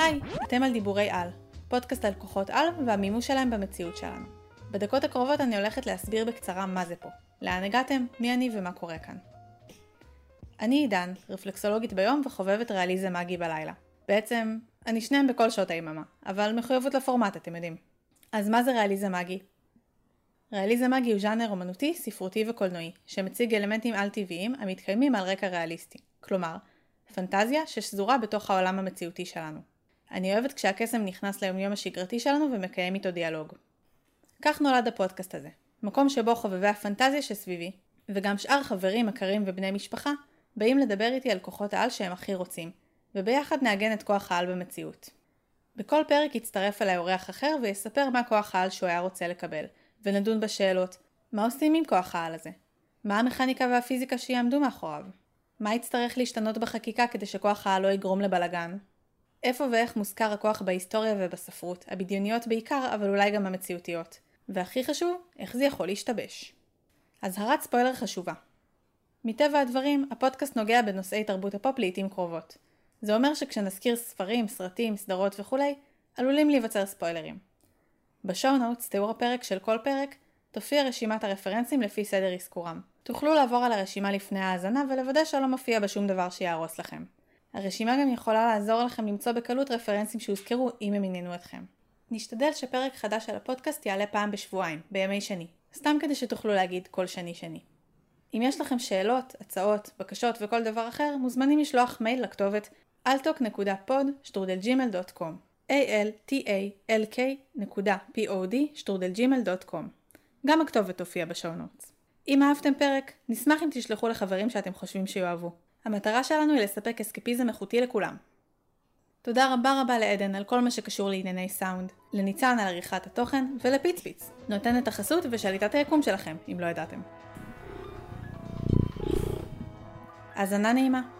היי, אתם על דיבורי על, פודקאסט על כוחות על והמימוש שלהם במציאות שלנו. בדקות הקרובות אני הולכת להסביר בקצרה מה זה פה, לאן הגעתם, מי אני ומה קורה כאן. אני עידן, רפלקסולוגית ביום וחובבת ריאליזם מגי בלילה. בעצם, אני שניהם בכל שעות היממה, אבל מחויבות לפורמט, אתם יודעים. אז מה זה ריאליזם מגי? ריאליזם מגי הוא ז'אנר אומנותי, ספרותי וקולנועי, שמציג אלמנטים על-טבעיים המתקיימים על רקע ריאליסטי. כלומר, פנטזיה ששזורה בתוך העולם המציאותי שלנו. אני אוהבת כשהקסם נכנס ליומיום השגרתי שלנו ומקיים איתו דיאלוג. כך נולד הפודקאסט הזה, מקום שבו חובבי הפנטזיה שסביבי, וגם שאר חברים, מכרים ובני משפחה, באים לדבר איתי על כוחות העל שהם הכי רוצים, וביחד נעגן את כוח העל במציאות. בכל פרק יצטרף אליי אורח אחר ויספר מה כוח העל שהוא היה רוצה לקבל, ונדון בשאלות, מה עושים עם כוח העל הזה? מה המכניקה והפיזיקה שיעמדו מאחוריו? מה יצטרך להשתנות בחקיקה כדי שכוח העל לא יגרום לבלגן? איפה ואיך מוזכר הכוח בהיסטוריה ובספרות, הבדיוניות בעיקר, אבל אולי גם המציאותיות. והכי חשוב, איך זה יכול להשתבש. אזהרת ספוילר חשובה. מטבע הדברים, הפודקאסט נוגע בנושאי תרבות הפופ לעיתים קרובות. זה אומר שכשנזכיר ספרים, סרטים, סדרות וכולי, עלולים להיווצר ספוילרים. בשואו נוטס, תיאור הפרק של כל פרק, תופיע רשימת הרפרנסים לפי סדר אזכורם. תוכלו לעבור על הרשימה לפני ההאזנה ולוודא שלא מופיע בה שום דבר שיהרוס לכם. הרשימה גם יכולה לעזור לכם למצוא בקלות רפרנסים שהוזכרו אם הם עניינו אתכם. נשתדל שפרק חדש של הפודקאסט יעלה פעם בשבועיים, בימי שני, סתם כדי שתוכלו להגיד כל שני שני. אם יש לכם שאלות, הצעות, בקשות וכל דבר אחר, מוזמנים לשלוח מייל לכתובת altok.pod.gmail.com a l t a l k pod גם הכתובת תופיע בשואו נוטס. אם אהבתם פרק, נשמח אם תשלחו לחברים שאתם חושבים שיאהבו. המטרה שלנו היא לספק אסקפיזם איכותי לכולם. תודה רבה רבה לעדן על כל מה שקשור לענייני סאונד, לניצן על עריכת התוכן, ולפיצפיץ, נותן את החסות ושליטת היקום שלכם, אם לא ידעתם. האזנה נעימה.